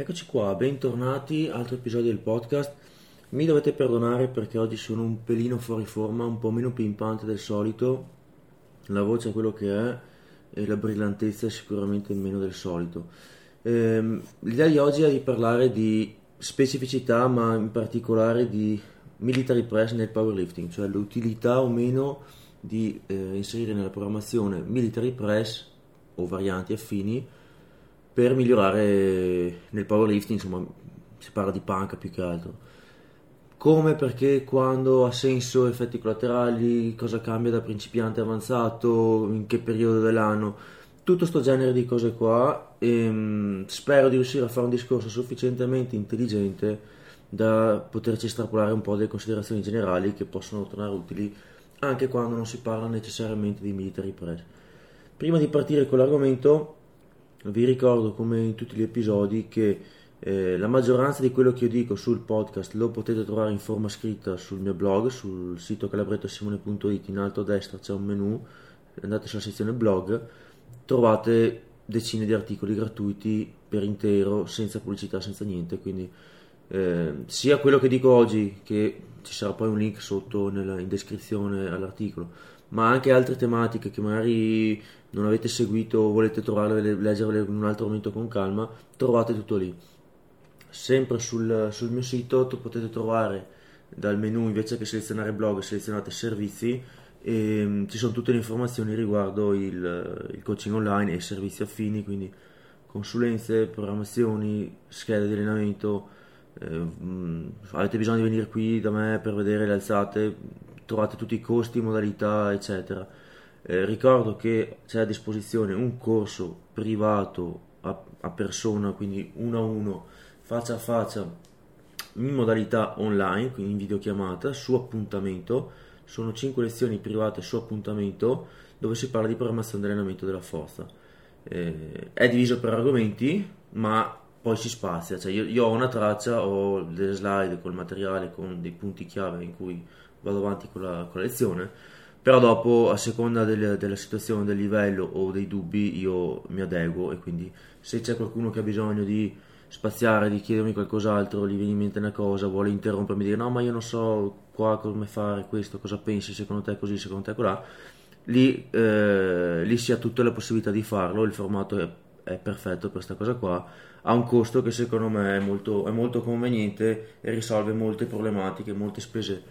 Eccoci qua, bentornati, altro episodio del podcast. Mi dovete perdonare perché oggi sono un pelino fuori forma, un po' meno pimpante del solito. La voce è quello che è e la brillantezza è sicuramente meno del solito. Ehm, l'idea di oggi è di parlare di specificità, ma in particolare di military press nel powerlifting, cioè l'utilità o meno di eh, inserire nella programmazione military press o varianti affini per migliorare nel powerlifting, insomma si parla di panca più che altro. Come, perché, quando, ha senso, effetti collaterali, cosa cambia da principiante avanzato, in che periodo dell'anno, tutto questo genere di cose qua e ehm, spero di riuscire a fare un discorso sufficientemente intelligente da poterci estrapolare un po' delle considerazioni generali che possono tornare utili anche quando non si parla necessariamente di military press. Prima di partire con l'argomento vi ricordo come in tutti gli episodi che eh, la maggioranza di quello che io dico sul podcast lo potete trovare in forma scritta sul mio blog, sul sito calabrettosimone.it, in alto a destra c'è un menu, andate sulla sezione blog, trovate decine di articoli gratuiti per intero, senza pubblicità, senza niente, quindi eh, sia quello che dico oggi, che ci sarà poi un link sotto nella, in descrizione all'articolo, ma anche altre tematiche che magari non avete seguito o volete trovarle, leggerle in un altro momento con calma, trovate tutto lì. Sempre sul, sul mio sito potete trovare dal menu invece che selezionare blog selezionate servizi e um, ci sono tutte le informazioni riguardo il, il coaching online e i servizi affini, quindi consulenze, programmazioni, schede di allenamento. Eh, mh, avete bisogno di venire qui da me per vedere le alzate, trovate tutti i costi, modalità, eccetera. Eh, ricordo che c'è a disposizione un corso privato a, a, persona, quindi uno a uno, faccia a faccia, in modalità online, quindi in videochiamata, su appuntamento. Sono 5 lezioni private su appuntamento dove si parla di programmazione di allenamento della forza. Eh, è diviso per argomenti, ma poi si spazia. Cioè io, io, ho una traccia, ho delle slide col materiale, con dei punti chiave in cui vado avanti con la, con la lezione, però dopo a seconda del, della situazione, del livello o dei dubbi io mi adeguo e quindi se c'è qualcuno che ha bisogno di spaziare, di chiedermi qualcos'altro, gli viene in mente una cosa, vuole interrompermi, dire no ma io non so qua come fare questo, cosa pensi, secondo te così, secondo te colà, lì, eh, lì si ha tutta la possibilità di farlo, il formato è perfetto per questa cosa qua, ha un costo che secondo me è molto, è molto conveniente e risolve molte problematiche, molte spese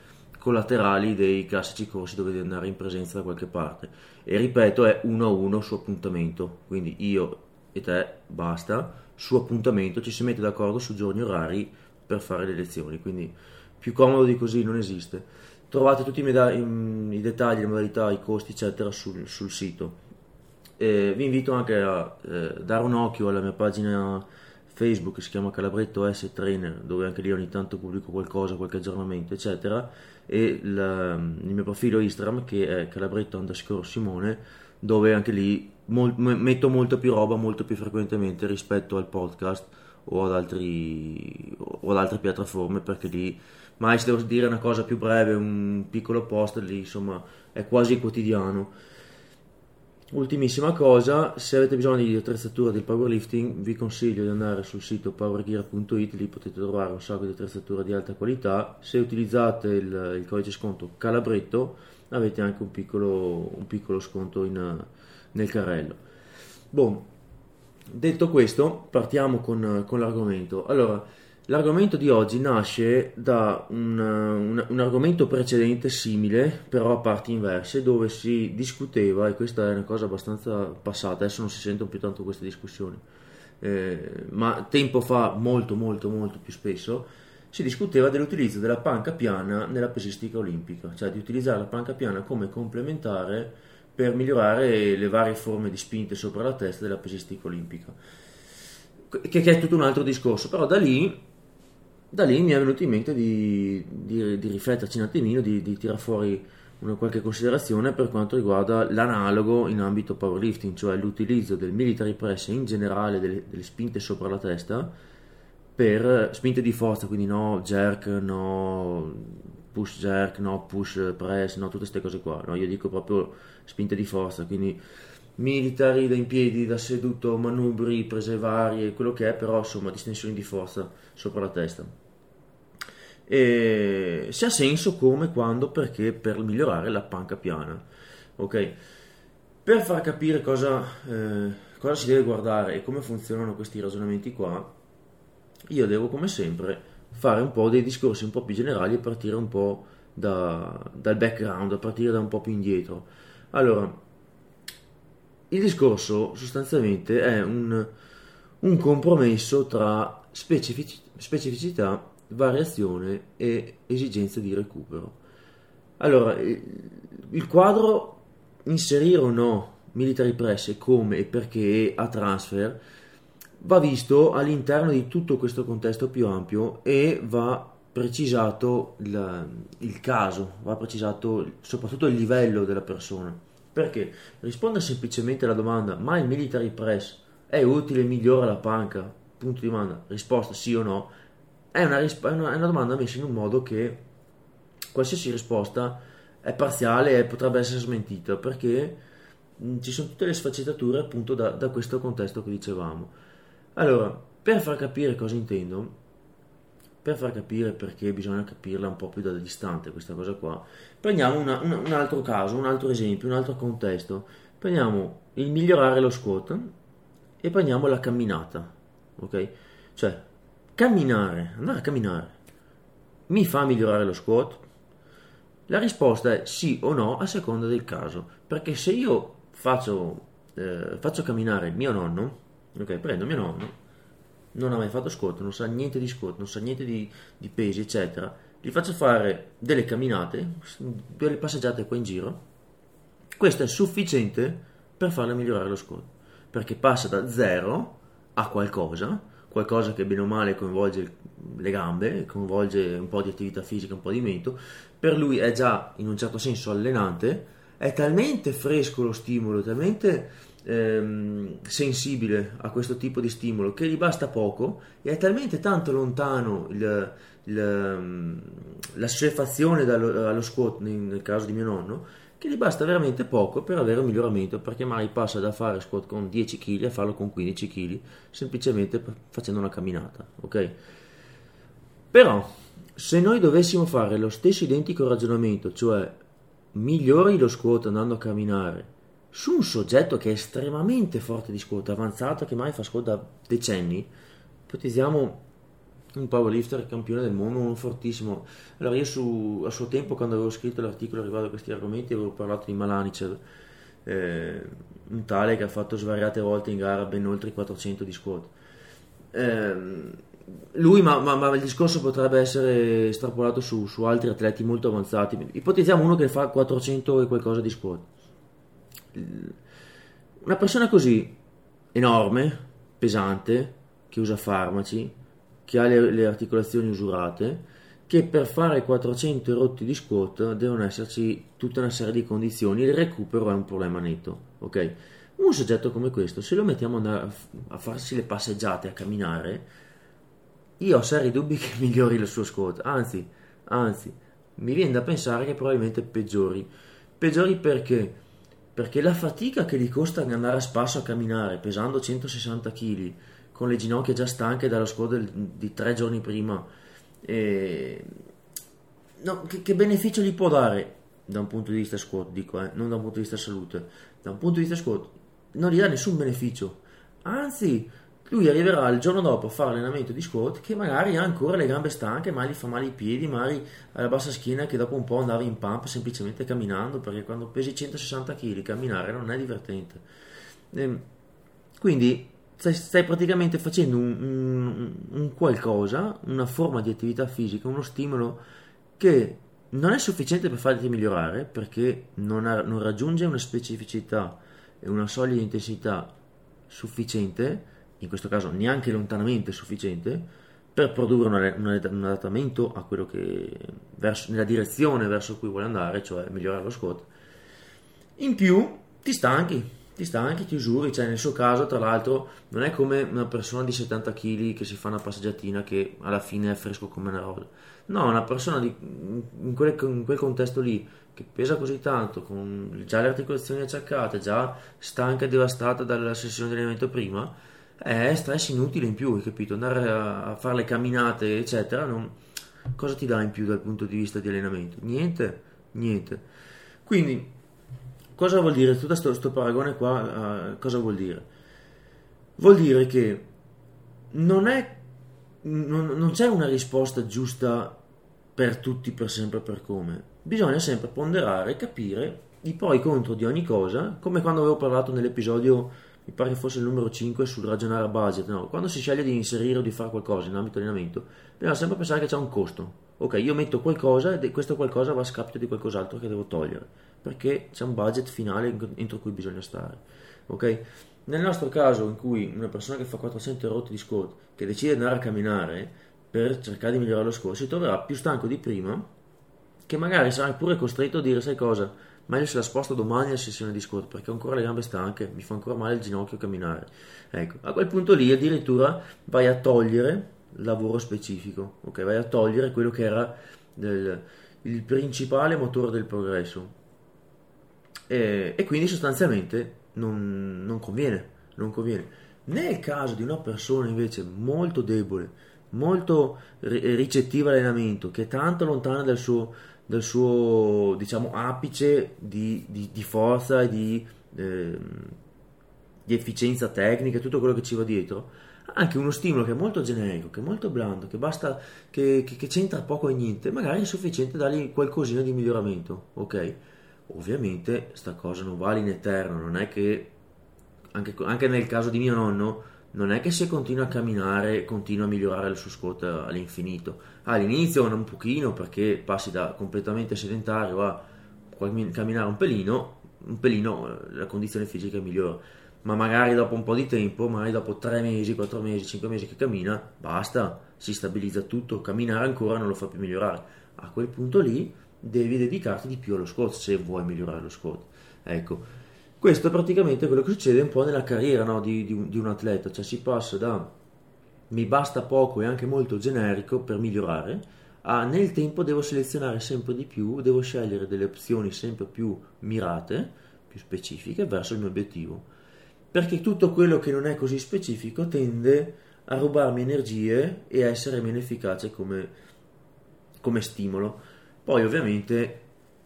collaterali dei classici corsi dove devi andare in presenza da qualche parte. E ripeto, è uno a uno su appuntamento, quindi io e te basta, su appuntamento ci si mette d'accordo su giorni orari per fare le lezioni, quindi più comodo di così non esiste. Trovate tutti i, meda- i dettagli, le modalità, i costi, eccetera, sul, sul sito. E vi invito anche a eh, dare un occhio alla mia pagina Facebook che si chiama Calabretto S Trainer, dove anche lì ogni tanto pubblico qualcosa, qualche aggiornamento, eccetera, e la, il mio profilo Instagram che è calabretto underscore Simone, dove anche lì mol, metto molto più roba molto più frequentemente rispetto al podcast o ad, altri, o ad altre piattaforme, perché lì mai se devo dire una cosa più breve, un piccolo post lì, insomma, è quasi quotidiano Ultimissima cosa, se avete bisogno di attrezzatura del powerlifting vi consiglio di andare sul sito powergear.it, lì potete trovare un sacco di attrezzatura di alta qualità. Se utilizzate il, il codice sconto Calabretto avete anche un piccolo, un piccolo sconto in, nel carrello. Bon, detto questo, partiamo con, con l'argomento. Allora, L'argomento di oggi nasce da un, un, un, argomento precedente simile, però a parti inverse, dove si discuteva, e questa è una cosa abbastanza passata, adesso non si sentono più tanto queste discussioni, eh, ma tempo fa, molto molto molto più spesso, si discuteva dell'utilizzo della panca piana nella pesistica olimpica, cioè di utilizzare la panca piana come complementare per migliorare le varie forme di spinte sopra la testa della pesistica olimpica. Che, che è tutto un altro discorso, però da lì da lì mi è venuto in mente di, di, di rifletterci un attimino, di, di tirare fuori una qualche considerazione per quanto riguarda l'analogo in ambito powerlifting, cioè l'utilizzo del military press in generale delle, delle, spinte sopra la testa per spinte di forza, quindi no jerk, no push jerk, no push press, no tutte queste cose qua. No? Io dico proprio spinte di forza, quindi militari da in piedi, da seduto, manubri, prese varie, quello che è, però insomma distensioni di forza sopra la testa. E se ha senso come, quando, perché per migliorare la panca piana. Ok? Per far capire cosa, eh, cosa si deve guardare e come funzionano questi ragionamenti qua, io devo come sempre fare un po' dei discorsi un po' più generali e partire un po' da, dal background, a partire da un po' più indietro. Allora, il discorso sostanzialmente è un, un compromesso tra specific, specificità, variazione e esigenze di recupero. Allora, il quadro inserire o no military press come e perché a transfer va visto all'interno di tutto questo contesto più ampio e va precisato il, il caso, va precisato soprattutto il livello della persona. Perché rispondere semplicemente alla domanda ma il military press è utile, migliora la panca? Punto di domanda, risposta sì o no, è una, risp- è una, è una domanda messa in un modo che qualsiasi risposta è parziale e potrebbe essere smentita perché mh, ci sono tutte le sfaccettature appunto da, da questo contesto che dicevamo. Allora, per far capire cosa intendo, per far capire perché bisogna capirla un po' più da distante questa cosa qua, prendiamo una, una, un altro caso, un altro esempio, un altro contesto. Prendiamo il migliorare lo squat e prendiamo la camminata, ok? Cioè, camminare, andare a camminare, mi fa migliorare lo squat? La risposta è sì o no a seconda del caso, perché se io faccio, eh, faccio camminare mio nonno, ok, prendo mio nonno, non ha mai fatto squat, non sa niente di squat, non sa niente di, di pesi, eccetera, gli faccio fare delle camminate, delle passeggiate qua in giro, questo è sufficiente per farle migliorare lo squat, perché passa da zero a qualcosa, qualcosa che bene o male coinvolge le gambe, coinvolge un po' di attività fisica, un po' di mento, per lui è già in un certo senso allenante, è talmente fresco lo stimolo, talmente ehm, sensibile a questo tipo di stimolo che gli basta poco e è talmente tanto lontano il, il, ehm, l'assuefazione dallo, allo squat nel caso di mio nonno che gli basta veramente poco per avere un miglioramento perché mai passa da fare squat con 10 kg a farlo con 15 kg semplicemente facendo una camminata ok? Però se noi dovessimo fare lo stesso identico ragionamento cioè migliori lo squat andando a camminare su un soggetto che è estremamente forte di squat, avanzato, che mai fa squat da decenni, ipotizziamo un powerlifter campione del mondo, uno fortissimo. Allora io su, a suo tempo quando avevo scritto l'articolo riguardo a questi argomenti avevo parlato di Malanicev, eh, un tale che ha fatto svariate volte in gara ben oltre i 400 di squat. Eh, lui, ma, ma, ma, il discorso potrebbe essere estrapolato su, su altri atleti molto avanzati. Ipotizziamo uno che fa 400 e qualcosa di squat una persona così enorme, pesante, che usa farmaci, che ha le, le articolazioni usurate, che per fare 400 rotti di squat devono esserci tutta una serie di condizioni, il recupero è un problema netto, ok? Un soggetto come questo, se lo mettiamo a, a farsi le passeggiate, a camminare, io ho seri dubbi che migliori il suo squat, anzi, anzi, mi viene da pensare che probabilmente peggiori. Peggiori perché? Perché la fatica che gli costa andare a spasso a camminare pesando 160 kg con le ginocchia già stanche dallo squat di tre giorni prima eh, no, che, che, beneficio gli può dare da un punto di vista squat dico eh, non da un punto di vista salute? Da un punto di vista squat non gli dà nessun beneficio. Anzi lui arriverà il giorno dopo a fare allenamento di squat che magari ha ancora le gambe stanche, ma gli fa male i piedi, magari ha la bassa schiena che dopo un po' andava in pump semplicemente camminando, perché quando pesi 160 kg camminare non è divertente. Ehm, quindi stai, stai, praticamente facendo un, un, un qualcosa, una forma di attività fisica, uno stimolo che non è sufficiente per farti migliorare perché non, ha, non raggiunge una specificità e una soglia di intensità sufficiente in questo caso neanche lontanamente sufficiente, per produrre un, un adattamento a quello che verso, nella direzione verso cui vuole andare, cioè migliorare lo squat. In più ti stanchi, ti sta anche chiusuri, cioè nel suo caso tra l'altro non è come una persona di 70 kg che si fa una passeggiatina che alla fine è fresco come una rosa. No, una persona di, in, quel, in, quel, contesto lì che pesa così tanto, con già le articolazioni acciaccate, già stanca e devastata dalla sessione di allenamento prima, è stress inutile in più, hai capito? Andare a, fare le camminate, eccetera, non, cosa ti dà in più dal punto di vista di allenamento? Niente, niente. Quindi Cosa vuol dire? Tutto questo paragone qua, uh, cosa vuol dire? Vuol dire che non, è, non, non c'è una risposta giusta per tutti, per sempre, per come. Bisogna sempre ponderare, capire i pro e i contro di ogni cosa, come quando avevo parlato nell'episodio, mi pare che fosse il numero 5, sul ragionare a budget. No? Quando si sceglie di inserire o di fare qualcosa in ambito allenamento, bisogna sempre pensare che c'è un costo. Ok, io metto qualcosa e questo qualcosa va a scapito di qualcos'altro che devo togliere perché c'è un budget finale entro cui bisogna stare. Ok? Nel nostro caso, in cui una persona che fa 400 rotte di squat, che decide di andare a camminare per cercare di migliorare lo squat, si troverà più stanco di prima, che magari sarà pure costretto a dire: Sai cosa? Meglio se la sposto domani la sessione di squat perché ho ancora le gambe stanche, mi fa ancora male il ginocchio camminare. Ecco, a quel punto lì addirittura vai a togliere lavoro specifico, ok? Vai a togliere quello che era del, il principale motore del progresso, e, e quindi sostanzialmente non, non, conviene, non conviene. Nel caso di una persona invece molto debole, molto ricettiva all'allenamento, che è tanto lontana dal suo, dal suo diciamo, apice di, di, di forza e di, eh, di efficienza tecnica, tutto quello che ci va dietro, anche uno stimolo che è molto generico, che è molto blando, che basta, che, che, che c'entra poco e niente, magari è sufficiente dargli qualcosina di miglioramento, ok? Ovviamente sta cosa non vale in eterno, non è che anche, anche, nel caso di mio nonno non è che se continua a camminare continua a migliorare il suo squat all'infinito. All'inizio un pochino perché passi da completamente sedentario a camminare un pelino, un pelino la condizione fisica è migliore. Ma magari dopo un po' di tempo, magari dopo 3 mesi, 4 mesi, 5 mesi che cammina, basta, si stabilizza tutto, camminare ancora non lo fa più migliorare. A quel punto lì devi dedicarti di più allo squat se vuoi migliorare lo squat. Ecco, questo è praticamente quello che succede un po' nella carriera no, di, di, un, di, un, atleta, cioè si passa da mi basta poco e anche molto generico per migliorare a nel tempo devo selezionare sempre di più, devo scegliere delle opzioni sempre più mirate, più specifiche verso il mio obiettivo. Perché tutto quello che non è così specifico tende a rubarmi energie e a essere meno efficace come, come stimolo. Poi ovviamente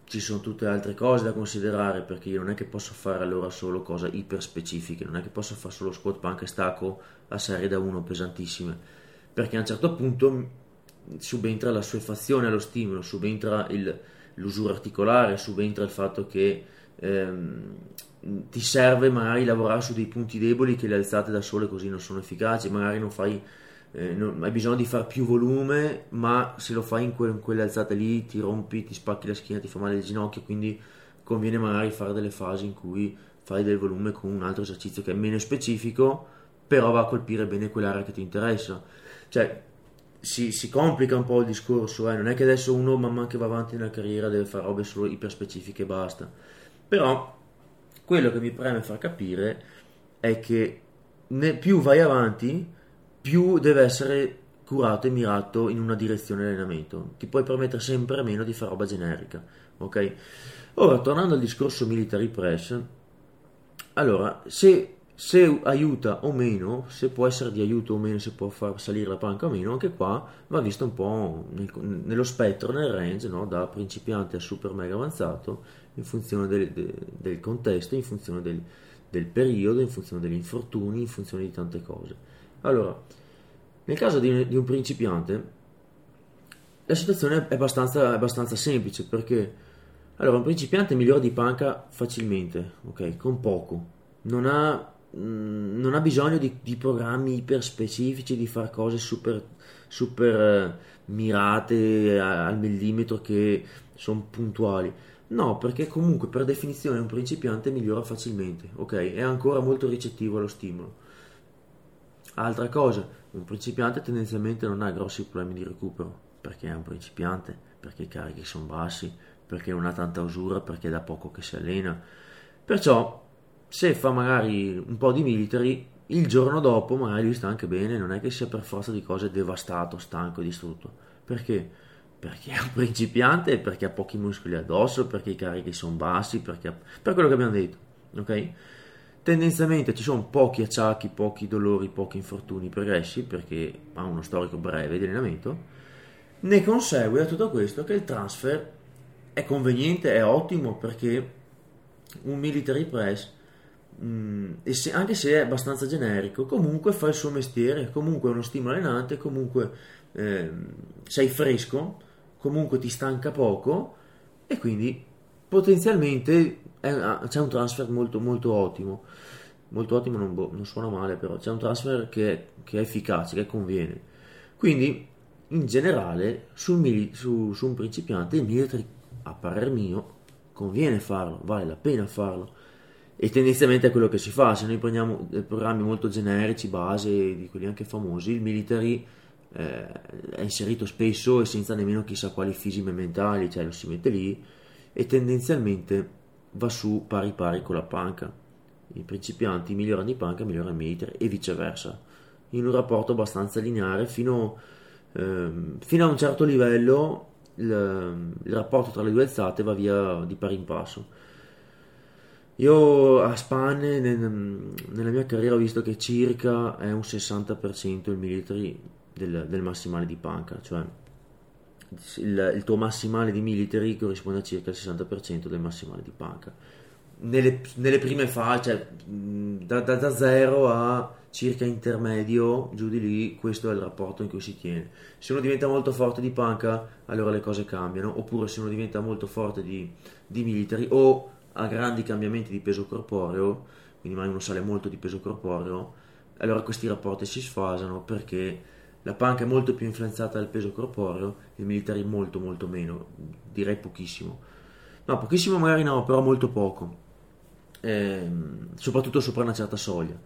ci sono tutte altre cose da considerare perché io non è che posso fare allora solo cose iper specifiche, non è che posso fare solo squat, panca e stacco a serie da 1 pesantissime, perché a un certo punto subentra la suefazione allo stimolo, subentra il, l'usura articolare, subentra il fatto che ehm, ti serve magari lavorare su dei punti deboli che le alzate da sole così non sono efficaci, magari non fai eh, non, hai bisogno di fare più volume, ma se lo fai in, que- in, quelle alzate lì ti rompi, ti spacchi la schiena, ti fa male le ginocchia, quindi conviene magari fare delle fasi in cui fai del volume con un altro esercizio che è meno specifico, però va a colpire bene quell'area che ti interessa. Cioè, si, si complica un po' il discorso, eh? non è che adesso uno man mano che va avanti nella carriera deve fare robe solo iper specifiche e basta. Però quello che mi preme far capire è che più vai avanti, più deve essere curato e mirato in una direzione di allenamento. Ti puoi permettere sempre meno di fare roba generica. Ok? Ora, tornando al discorso military press, allora, se, se, aiuta o meno, se può essere di aiuto o meno, se può far salire la panca o meno, anche qua va visto un po' nel, nello spettro, nel range, no? da principiante a super mega avanzato, in funzione del, del, del contesto, in funzione del, del periodo, in funzione degli infortuni, in funzione di tante cose. Allora, nel caso di, di un principiante, la situazione è abbastanza, abbastanza, semplice perché allora, un principiante migliora di panca facilmente, ok? Con poco. Non ha, mh, mm, non ha bisogno di, di, programmi iper specifici, di fare cose super, super eh, mirate a, al millimetro che sono puntuali. No, perché comunque per definizione un principiante migliora facilmente, ok? È ancora molto ricettivo allo stimolo. Altra cosa, un principiante tendenzialmente non ha grossi problemi di recupero, perché è un principiante, perché i carichi sono bassi, perché non ha tanta usura, perché è da poco che si allena. Perciò se fa magari un po' di military, il giorno dopo magari lui sta anche bene, non è che sia per forza di cose devastato, stanco e distrutto. Perché? Perché è un principiante, perché ha pochi muscoli addosso, perché i carichi sono bassi, perché... per quello che abbiamo detto, ok? Tendenzialmente ci sono pochi acciacchi, pochi dolori, pochi infortuni progressi, perché ha uno storico breve di allenamento. Ne consegue da tutto questo che il transfer è conveniente, è ottimo, perché un military press Mm, se, anche se è abbastanza generico, comunque fa il suo mestiere, comunque è uno stimolo allenante, comunque eh, sei fresco, comunque ti stanca poco e quindi potenzialmente è, c'è un transfer molto, molto ottimo. Molto ottimo non, non suona male, però c'è un transfer che, che, è efficace, che conviene. Quindi, in generale, sul, su, su un principiante, il military, a parer mio, conviene farlo, vale la pena farlo e tendenzialmente è quello che si fa. Se noi prendiamo programmi molto generici, base, di quelli anche famosi, il military eh, è inserito spesso e senza nemmeno chissà quali fisime mentali, cioè lo si mette lì e tendenzialmente va su pari pari con la panca. I principianti migliorano di panca, migliorano il military e viceversa, in un rapporto abbastanza lineare fino, ehm, fino a un certo livello il, il rapporto tra le due alzate va via di pari in passo io a nel, nella mia carriera ho visto che circa è un 60% il military del, del massimale di panca, cioè il, il, tuo massimale di military corrisponde a circa il 60% del massimale di panca. Nelle, nelle prime fasi, cioè, da, da, da 0 a circa intermedio, giù di lì, questo è il rapporto in cui si tiene. Se uno diventa molto forte di panca, allora le cose cambiano, oppure se uno diventa molto forte di, di military o ha grandi cambiamenti di peso corporeo, quindi magari uno sale molto di peso corporeo, allora questi rapporti si sfasano perché la panca è molto più influenzata dal peso corporeo, il militare molto molto meno, direi pochissimo. No, pochissimo magari no, però molto poco, eh, soprattutto sopra una certa soglia.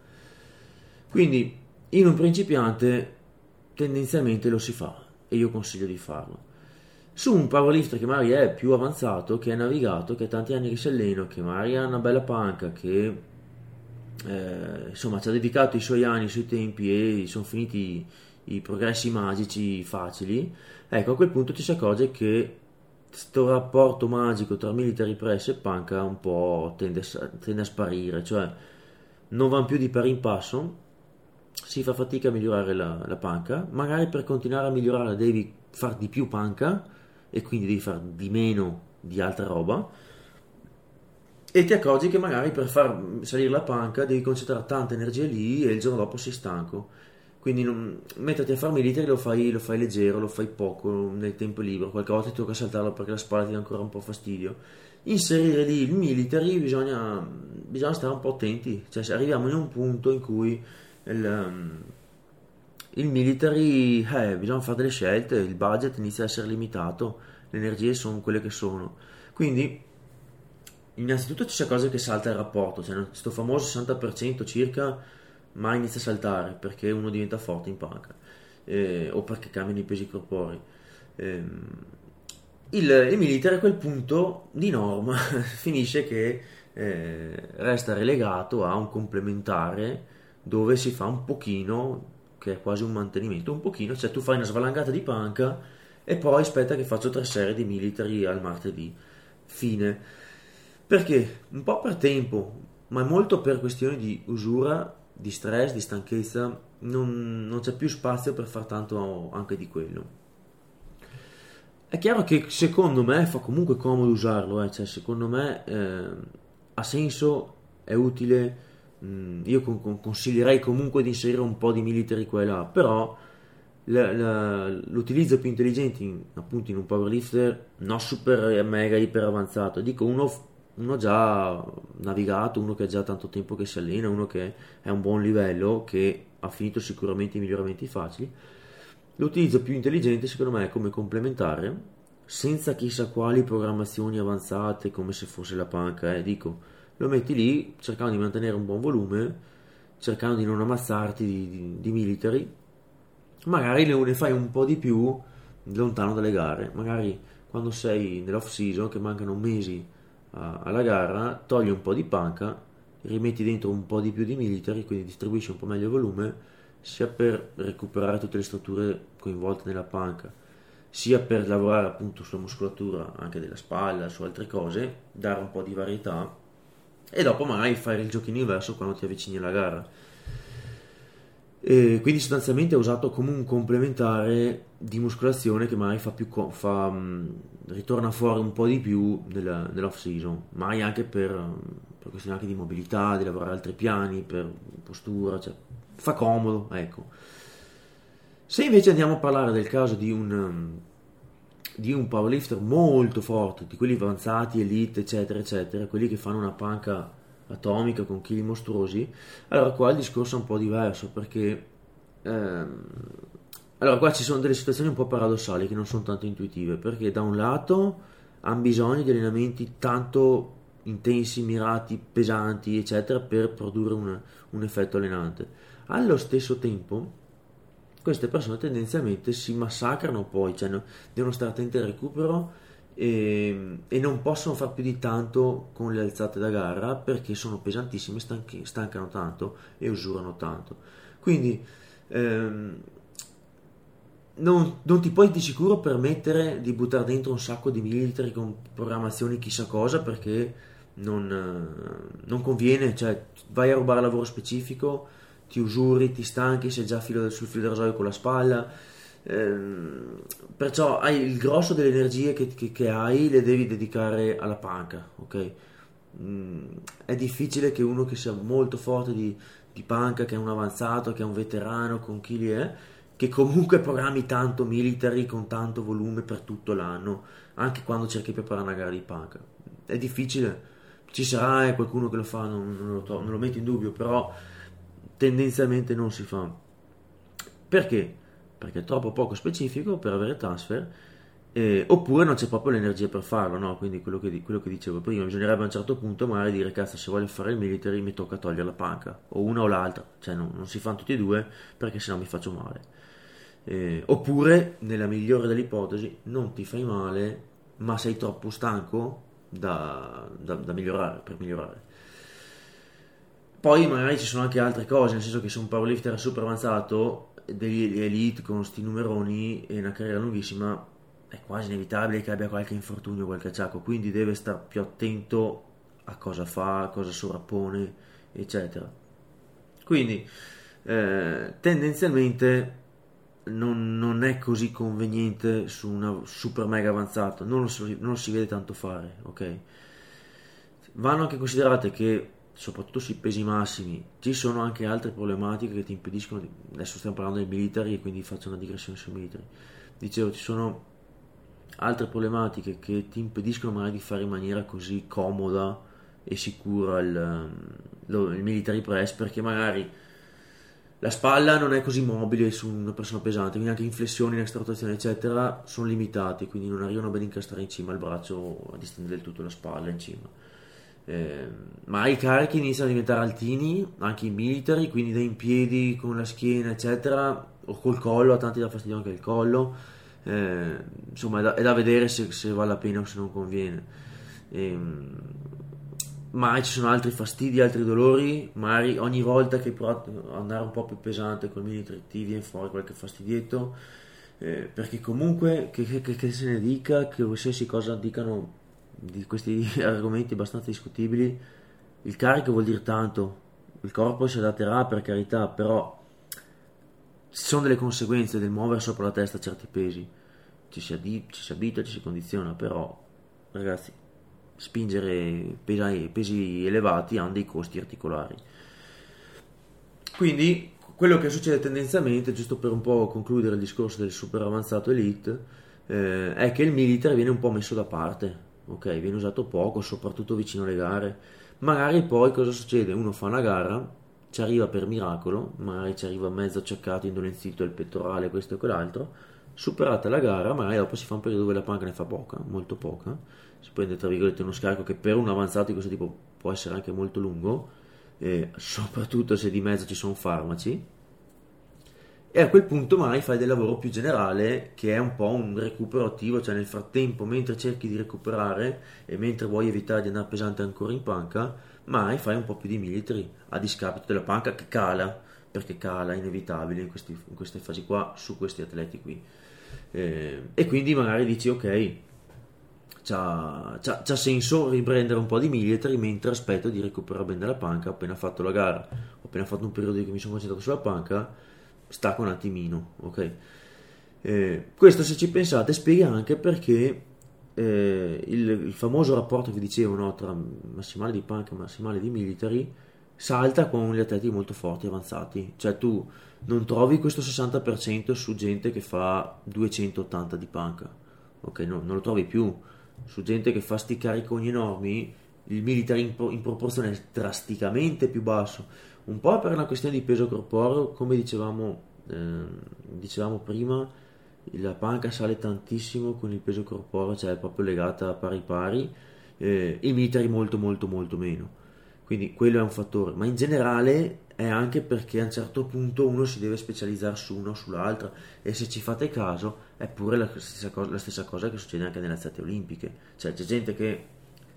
Quindi in un principiante tendenzialmente lo si fa e io consiglio di farlo su un powerlifter che magari è più avanzato, che è navigato, che ha tanti anni che si allena, che magari ha una bella panca, che eh, insomma ci ha dedicato i suoi anni, i suoi tempi e sono finiti i progressi magici facili, ecco a quel punto ci si accorge che questo rapporto magico tra military press e panca un po' tende a, tende a sparire, cioè non vanno più di pari in passo, si fa fatica a migliorare la, la panca, magari per continuare a migliorarla devi far di più panca, e quindi devi fare di meno di altra roba e ti accorgi che magari per far salire la panca devi concentrare tanta energia lì e il giorno dopo sei stanco quindi non, metterti a fare military lo fai, lo fai leggero, lo fai poco nel tempo libero, qualche volta ti tocca saltarlo perché la spalla ti dà ancora un po' fastidio. Inserire lì il military bisogna, bisogna stare un po' attenti, cioè arriviamo in un punto in cui il, il military, eh, bisogna fare delle scelte, il budget inizia a essere limitato, le energie sono quelle che sono. Quindi, innanzitutto c'è cose che salta il rapporto, cioè questo famoso 60% circa mai inizia a saltare perché uno diventa forte in panca eh, o perché cambiano i pesi corporei. Eh, il, il military a quel punto di norma finisce che eh, resta relegato a un complementare dove si fa un pochino che è quasi un mantenimento, un pochino, cioè tu fai una svalangata di panca e poi aspetta che faccio tre serie di military al martedì. Fine. Perché? Un po' per tempo, ma molto per questioni di usura, di stress, di stanchezza, non, non c'è più spazio per far tanto anche di quello. È chiaro che secondo me fa comunque comodo usarlo, eh? cioè, secondo me eh, ha senso, è utile Mm, io con, consiglierei comunque di inserire un po' di military qua e là, però la, la, l'utilizzo più intelligente in, appunto in un powerlifter non super mega iper avanzato, dico uno, uno già navigato, uno che ha già tanto tempo che si allena, uno che è a un buon livello, che ha finito sicuramente i miglioramenti facili. L'utilizzo più intelligente secondo me è come complementare, senza chissà quali programmazioni avanzate come se fosse la panca, eh, dico lo metti lì cercando di mantenere un buon volume, cercando di non ammazzarti di, di, di military, magari ne fai un po' di più lontano dalle gare, magari quando sei nell'off season che mancano mesi alla gara, togli un po' di panca rimetti dentro un po' di più di military, quindi distribuisci un po' meglio il volume, sia per recuperare tutte le strutture coinvolte nella panca, sia per lavorare appunto sulla muscolatura anche della spalla, su altre cose, dare un po' di varietà e dopo magari fare il giochino inverso quando ti avvicini alla gara. E quindi sostanzialmente è usato come un complementare di muscolazione che magari fa più fa, ritorna fuori un po' di più nella, nell'off season, magari anche per, per questioni anche di mobilità, di lavorare altri piani, per postura, cioè fa comodo, ecco. Se invece andiamo a parlare del caso di un, di un powerlifter molto forte, di quelli avanzati, elite, eccetera, eccetera, quelli che fanno una panca atomica con chili mostruosi, allora qua il discorso è un po' diverso perché ehm, allora qua ci sono delle situazioni un po' paradossali che non sono tanto intuitive perché da un lato hanno bisogno di allenamenti tanto intensi, mirati, pesanti, eccetera, per produrre un, un effetto allenante. Allo stesso tempo queste persone tendenzialmente si massacrano poi, cioè devono stare attenti al recupero e, e, non possono fare più di tanto con le alzate da gara perché sono pesantissime, stanchi, stancano tanto e usurano tanto. Quindi ehm, non, non, ti puoi di sicuro permettere di buttare dentro un sacco di militari con programmazioni chissà cosa perché non, non conviene, cioè vai a rubare lavoro specifico, ti usuri, ti stanchi, sei già filo, sul filo del rasoio con la spalla Ehm, perciò hai il grosso delle energie che, che, che, hai le devi dedicare alla panca, ok? Mm, è difficile che uno che sia molto forte di, di panca, che è un avanzato, che è un veterano, con chi li è, che comunque programmi tanto military con tanto volume per tutto l'anno, anche quando cerchi di preparare una gara di panca. È difficile, ci sarà eh, qualcuno che lo fa, non, non, lo, non lo metto in dubbio, però tendenzialmente non si fa. Perché? Perché è troppo poco specifico per avere transfer, eh, oppure non c'è proprio l'energia per farlo, no? quindi quello che, quello che, dicevo prima, bisognerebbe a un certo punto magari dire cazzo se voglio fare il military mi tocca togliere la panca, o una o l'altra, cioè no, non si fanno tutti e due perché sennò mi faccio male. Eh, oppure, nella migliore delle ipotesi, non ti fai male, ma sei troppo stanco da, da, da migliorare, per migliorare. Poi magari ci sono anche altre cose, nel senso che se un powerlifter è super avanzato degli elite con sti numeroni e una carriera lunghissima è quasi inevitabile che abbia qualche infortunio, qualche acciacco, quindi deve stare più attento a cosa fa, a cosa sovrappone, eccetera. Quindi eh, tendenzialmente non, non, è così conveniente su una super mega avanzato, non lo, si, non lo si vede tanto fare, ok? Vanno anche considerate che soprattutto sui pesi massimi. Ci sono anche altre problematiche che ti impediscono, di, adesso stiamo parlando del military e quindi faccio una digressione sui military. Dicevo, ci sono altre problematiche che ti impediscono magari di fare in maniera così comoda e sicura il, il military press perché magari la spalla non è così mobile su una persona pesante, quindi anche inflessioni, in rotazione eccetera sono limitati, quindi non arrivano bene a incastrare in cima il braccio a distendere del tutto la spalla in cima eh, ma i carichi iniziano a diventare altini, anche i military, quindi da in piedi con la schiena, eccetera, o col collo, a tanti dà fastidio anche il collo. Eh, insomma, è da, è da vedere se, se, vale la pena o se non conviene. Eh, ma ci sono altri fastidi, altri dolori. Magari ogni volta che provate ad andare un po' più pesante con il military ti viene fuori qualche fastidietto. Eh, perché comunque, che, che, che, se ne dica, che qualsiasi cosa dicano di questi argomenti abbastanza discutibili, il carico vuol dire tanto, il corpo si adatterà per carità, però ci sono delle conseguenze del muovere sopra la testa certi pesi, ci si, addi- ci si abitua, ci si condiziona, però ragazzi, spingere pesi, pesi elevati ha dei costi articolari. Quindi quello che succede tendenzialmente, giusto per un po' concludere il discorso del super avanzato elite, eh, è che il militare viene un po' messo da parte ok? Viene usato poco, soprattutto vicino alle gare. Magari poi cosa succede? Uno fa una gara, ci arriva per miracolo, magari ci arriva mezzo acciaccato, indolenzito il pettorale, questo e quell'altro. Superata la gara, magari dopo si fa un periodo dove la panca ne fa poca, molto poca. Si prende tra virgolette uno scarico che per un avanzato di questo tipo può essere anche molto lungo, soprattutto se di mezzo ci sono farmaci e a quel punto mai fai del lavoro più generale che è un po' un recupero attivo, cioè nel frattempo mentre cerchi di recuperare e mentre vuoi evitare di andare pesante ancora in panca, ma fai un po' più di military a discapito della panca che cala, perché cala inevitabile in, questi, in queste fasi qua su questi atleti qui. Eh, e quindi magari dici ok, c'ha, c'ha, c'ha, senso riprendere un po' di military mentre aspetto di recuperare bene la panca. Ho appena fatto la gara, ho appena fatto un periodo in cui mi sono concentrato sulla panca, stacco un attimino, ok? Eh, questo se ci pensate spiega anche perché eh, il, il, famoso rapporto che dicevo no, tra massimale di panca e massimale di military salta con gli atleti molto forti avanzati. Cioè tu non trovi questo 60% su gente che fa 280 di panca ok? No, non lo trovi più. Su gente che fa sti cariconi enormi il military in, in proporzione è drasticamente più basso un po' per una questione di peso corporeo come dicevamo, eh, dicevamo prima la panca sale tantissimo con il peso corporeo, cioè è proprio legata pari pari, eh, i militari molto molto molto meno. Quindi quello è un fattore, ma in generale è anche perché a un certo punto uno si deve specializzare su uno o sull'altra e se ci fate caso è pure la stessa cosa, la stessa cosa che succede anche nelle atlete olimpiche, cioè c'è gente che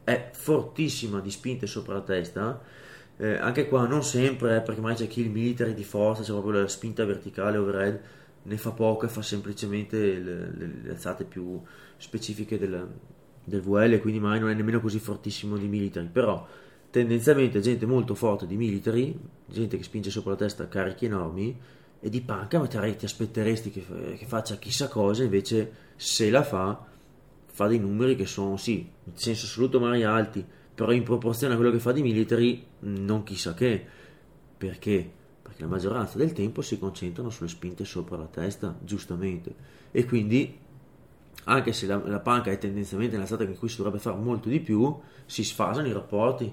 è fortissima di spinte sopra la testa, eh, anche qua non sempre, eh, perché magari c'è il military di forza, c'è proprio la spinta verticale overhead, ne fa poco e fa semplicemente le, le, le alzate più specifiche del, del VL, quindi magari non è nemmeno così fortissimo di military, però tendenzialmente gente molto forte di military, gente che spinge sopra la testa carichi enormi e di panca magari ti aspetteresti che, che, faccia chissà cosa, invece se la fa fa dei numeri che sono sì, in senso assoluto magari alti, però in proporzione a quello che fa di military non chissà che, perché? Perché la maggioranza del tempo si concentrano sulle spinte sopra la testa, giustamente, e quindi anche se la, la panca è tendenzialmente nell'alzata in cui si dovrebbe fare molto di più, si sfasano i rapporti,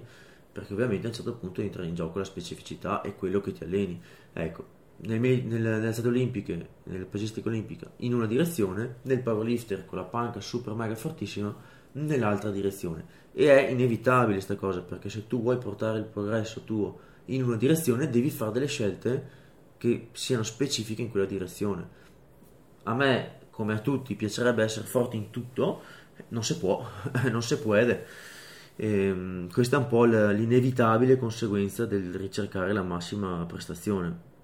perché ovviamente a un certo punto entra in gioco la specificità e quello che ti alleni. Ecco, nel, nel, nelle alzate olimpiche, nella pesistica olimpica, in una direzione, nel powerlifter con la panca super mega fortissima, nell'altra direzione. E è inevitabile questa cosa, perché se tu vuoi portare il progresso tuo in una direzione devi fare delle scelte che siano specifiche in quella direzione. A me, come a tutti, piacerebbe essere forti in tutto, non si può, non si può. E, ehm, questa è un po' l'inevitabile conseguenza del ricercare la massima prestazione.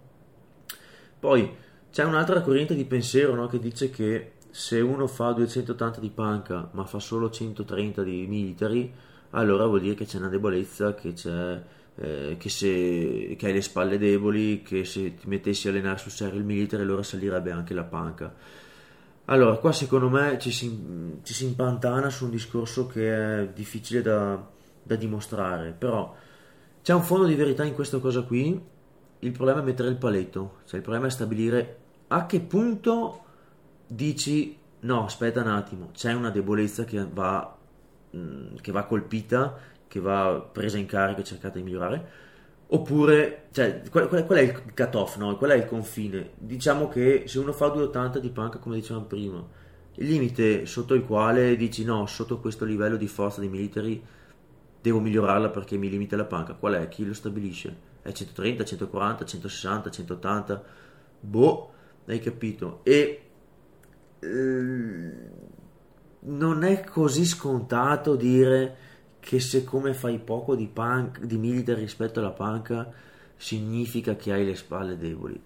Poi c'è un'altra corrente di pensiero no, che dice che se uno fa 280 di panca ma fa solo 130 di military, allora vuol dire che c'è una debolezza, che c'è eh, che, se, che hai le spalle deboli, che se ti mettessi a allenare sul serio il militare allora salirebbe anche la panca. Allora, qua secondo me ci si, ci si impantana su un discorso che è difficile da, da dimostrare, però c'è un fondo di verità in questa cosa qui, il problema è mettere il paletto, cioè il problema è stabilire a che punto dici no, aspetta un attimo, c'è una debolezza che va, mm, che va colpita che va presa in carico cercata di migliorare, oppure, cioè, qual, qual, qual è il cut-off, no? qual è il confine? Diciamo che se uno fa 2,80 di panca, come dicevamo prima, il limite sotto il quale dici no, sotto questo livello di forza di military devo migliorarla perché mi limita la panca, qual è? Chi lo stabilisce? È 130, 140, 160, 180? Boh, hai capito? E eh, non è così scontato dire che siccome fai poco di, punk, di military rispetto alla panca significa che hai le spalle deboli.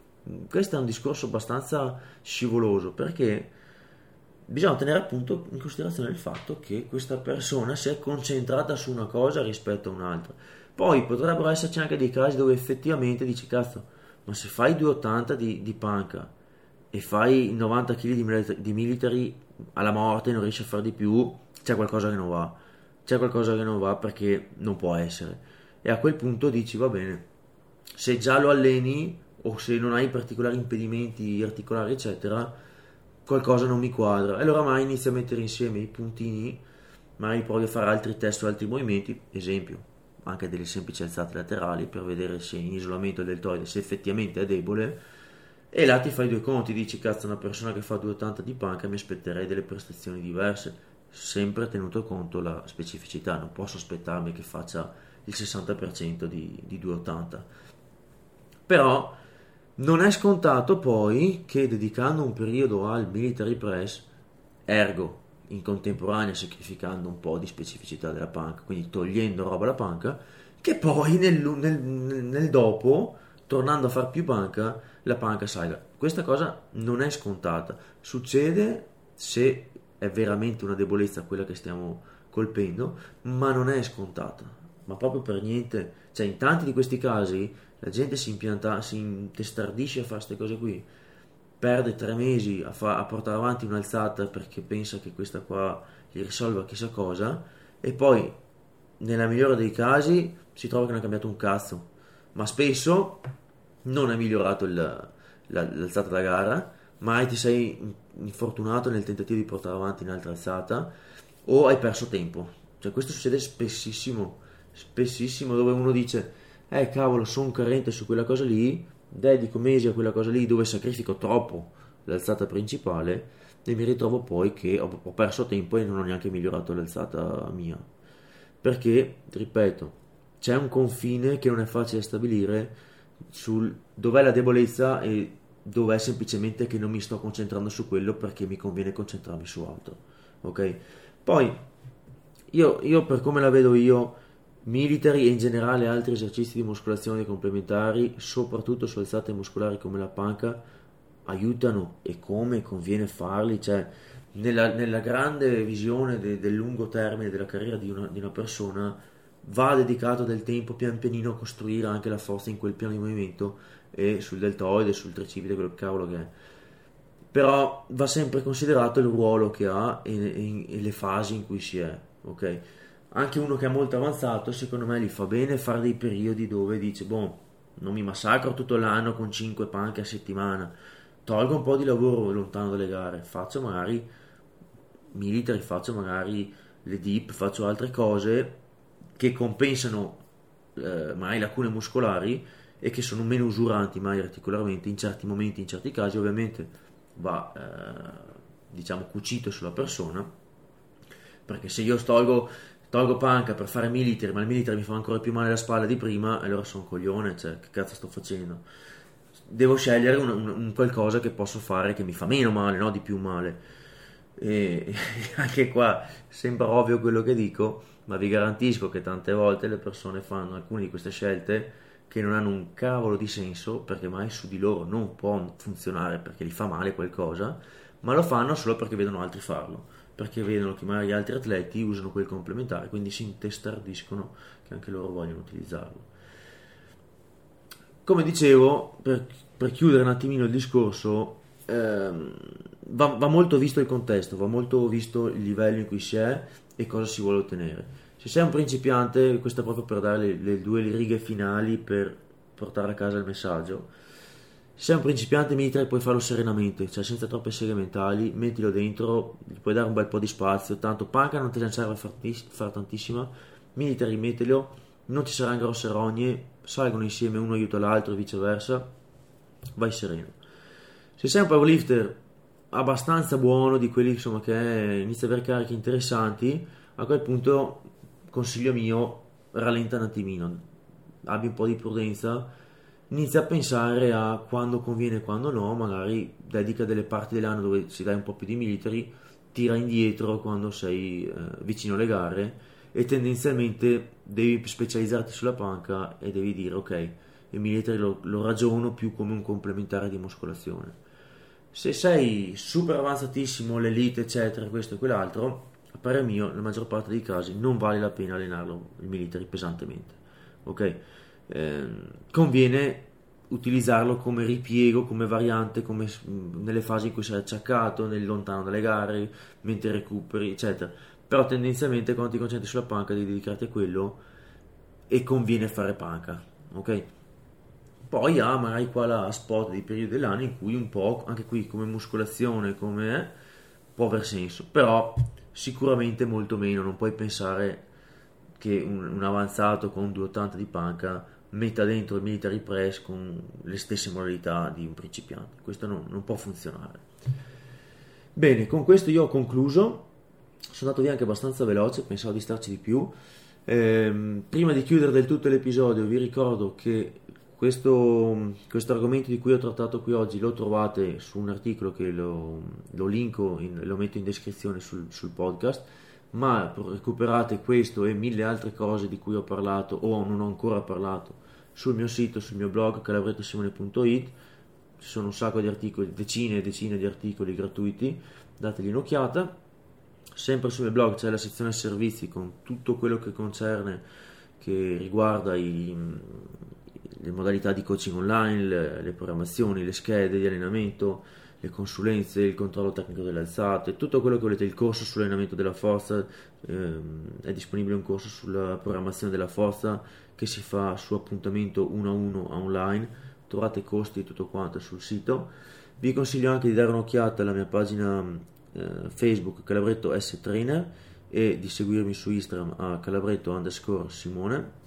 Questo è un discorso abbastanza scivoloso perché bisogna tenere appunto in considerazione il fatto che questa persona si è concentrata su una cosa rispetto a un'altra. Poi potrebbero esserci anche dei casi dove effettivamente dici cazzo, ma se fai 280 di, di panca e fai 90 kg di, di military alla morte non riesci a fare di più, c'è qualcosa che non va c'è qualcosa che non va perché non può essere. E a quel punto dici va bene, se già lo alleni o se non hai particolari impedimenti articolari eccetera, qualcosa non mi quadra. E allora mai inizi a mettere insieme i puntini, magari provi a fare altri test o altri movimenti, esempio, anche delle semplici alzate laterali per vedere se in isolamento il deltoide se effettivamente è debole e là ti fai due conti, dici cazzo una persona che fa 280 di panca mi aspetterei delle prestazioni diverse sempre tenuto conto la specificità, non posso aspettarmi che faccia il 60% di, di 280. Però non è scontato poi che dedicando un periodo al military press, ergo in contemporanea sacrificando un po' di specificità della panca, quindi togliendo roba alla panca, che poi nel, nel, nel dopo, tornando a far più panca, la panca salga. Questa cosa non è scontata, succede se è veramente una debolezza quella che stiamo colpendo, ma non è scontata, ma proprio per niente. Cioè, in tanti di questi casi la gente si impianta, si intestardisce a fare queste cose qui, perde tre mesi a, fa, a portare avanti un'alzata perché pensa che questa qua gli risolva chissà cosa, e poi, nella migliore dei casi, si trova che non ha cambiato un cazzo, ma spesso non hai migliorato il, la, l'alzata da gara, mai ti sei infortunato nel tentativo di portare avanti un'altra alzata o hai perso tempo. Cioè, questo succede spessissimo, spessissimo dove uno dice, eh cavolo, sono carente su quella cosa lì, dedico mesi a quella cosa lì dove sacrifico troppo l'alzata principale e mi ritrovo poi che ho, ho perso tempo e non ho neanche migliorato l'alzata mia. Perché, ripeto, c'è un confine che non è facile stabilire sul dov'è la debolezza e dov'è semplicemente che non mi sto concentrando su quello perché mi conviene concentrarmi su altro. Ok? Poi io, io per come la vedo io, military e in generale altri esercizi di muscolazione complementari, soprattutto su alzate muscolari come la panca, aiutano e come conviene farli, cioè nella, nella grande visione de, del lungo termine della carriera di una, di una persona va dedicato del tempo pian pianino a costruire anche la forza in quel piano di movimento e sul deltoide, sul tricipite, quello cavolo che è. Però va sempre considerato il ruolo che ha e, e, e le fasi in cui si è, ok? Anche uno che è molto avanzato, secondo me, gli fa bene fare dei periodi dove dice, boh, non mi massacro tutto l'anno con 5 panche a settimana, tolgo un po' di lavoro lontano dalle gare, faccio magari military, faccio magari le deep, faccio altre cose che compensano eh, mai lacune muscolari e che sono meno usuranti mai articolarmente in certi momenti, in certi casi ovviamente va eh, diciamo cucito sulla persona perché se io tolgo, tolgo panca per fare military ma il military mi fa ancora più male la spalla di prima allora sono un coglione cioè che cazzo sto facendo devo scegliere un, un, un qualcosa che posso fare che mi fa meno male no? di più male e anche qua sembra ovvio quello che dico ma vi garantisco che tante volte le persone fanno alcune di queste scelte che non hanno un cavolo di senso perché mai su di loro non può funzionare perché gli fa male qualcosa, ma lo fanno solo perché vedono altri farlo, perché vedono che magari altri atleti usano quel complementare, quindi si intestardiscono che anche loro vogliono utilizzarlo. Come dicevo, per, per chiudere un attimino il discorso, ehm, va, va molto visto il contesto, va molto visto il livello in cui si è e cosa si vuole ottenere. Se sei un principiante, questo è proprio per dare le, le due righe finali per portare a casa il messaggio. Se sei un principiante militare puoi farlo serenamente, cioè senza troppe seghe mentali, mettilo dentro, gli puoi dare un bel po' di spazio, tanto panca non te ne serve fare tantissima, military mettilo, non ci saranno grosse rogne, salgono insieme uno aiuta l'altro e viceversa, vai sereno. Se sei un powerlifter abbastanza buono, di quelli insomma, che inizia ad avere cariche interessanti, a quel punto consiglio mio, rallenta un attimino, abbi un po' di prudenza, inizia a pensare a quando conviene e quando no, magari dedica delle parti dell'anno dove si dai un po' più di military, tira indietro quando sei eh, vicino alle gare e tendenzialmente devi specializzarti sulla panca e devi dire ok, il military lo, lo ragiono più come un complementare di muscolazione se sei super avanzatissimo, l'elite, eccetera, questo e quell'altro, a parer mio, nella maggior parte dei casi non vale la pena allenarlo il military pesantemente. Ok? Eh, conviene utilizzarlo come ripiego, come variante, come nelle fasi in cui sei acciaccato, nel lontano dalle gare, mentre recuperi, eccetera. Però tendenzialmente quando ti concentri sulla panca devi dedicarti a quello e conviene fare panca. Ok? Poi ha magari qua la spot dei periodi dell'anno in cui un po', anche qui come muscolazione, come è, può aver senso, però sicuramente molto meno, non puoi pensare che un, un avanzato con 280 di panca metta dentro il military press con le stesse modalità di un principiante, questo non, non può funzionare. Bene, con questo io ho concluso, sono andato via anche abbastanza veloce, pensavo di starci di più. Eh, prima di chiudere del tutto l'episodio vi ricordo che questo, questo, argomento di cui ho trattato qui oggi lo trovate su un articolo che lo, lo linko, in, lo metto in descrizione sul, sul, podcast, ma recuperate questo e mille altre cose di cui ho parlato o non ho ancora parlato sul mio sito, sul mio blog calabrettosimone.it ci sono un sacco di articoli, decine e decine di articoli gratuiti, dategli un'occhiata. Sempre sul mio blog c'è la sezione servizi con tutto quello che concerne, che riguarda i, le modalità di coaching online, le, le programmazioni, le schede di allenamento, le consulenze, il controllo tecnico delle alzate, tutto quello che volete, il corso sull'allenamento della forza, ehm, è disponibile un corso sulla programmazione della forza che si fa su appuntamento 1 a 1 online, trovate i costi e tutto quanto sul sito. Vi consiglio anche di dare un'occhiata alla mia pagina eh, Facebook Calabretto S Trainer e di seguirmi su Instagram a calabretto underscore Simone.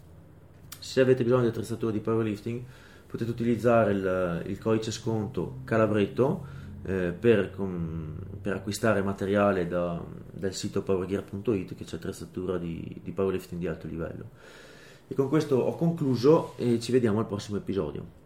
Se avete bisogno di attrezzature di powerlifting potete utilizzare il, il codice sconto Calabretto eh, per, com, per, acquistare materiale da, dal sito powergear.it che c'è attrezzatura di, di powerlifting di alto livello. E con questo ho concluso e ci vediamo al prossimo episodio.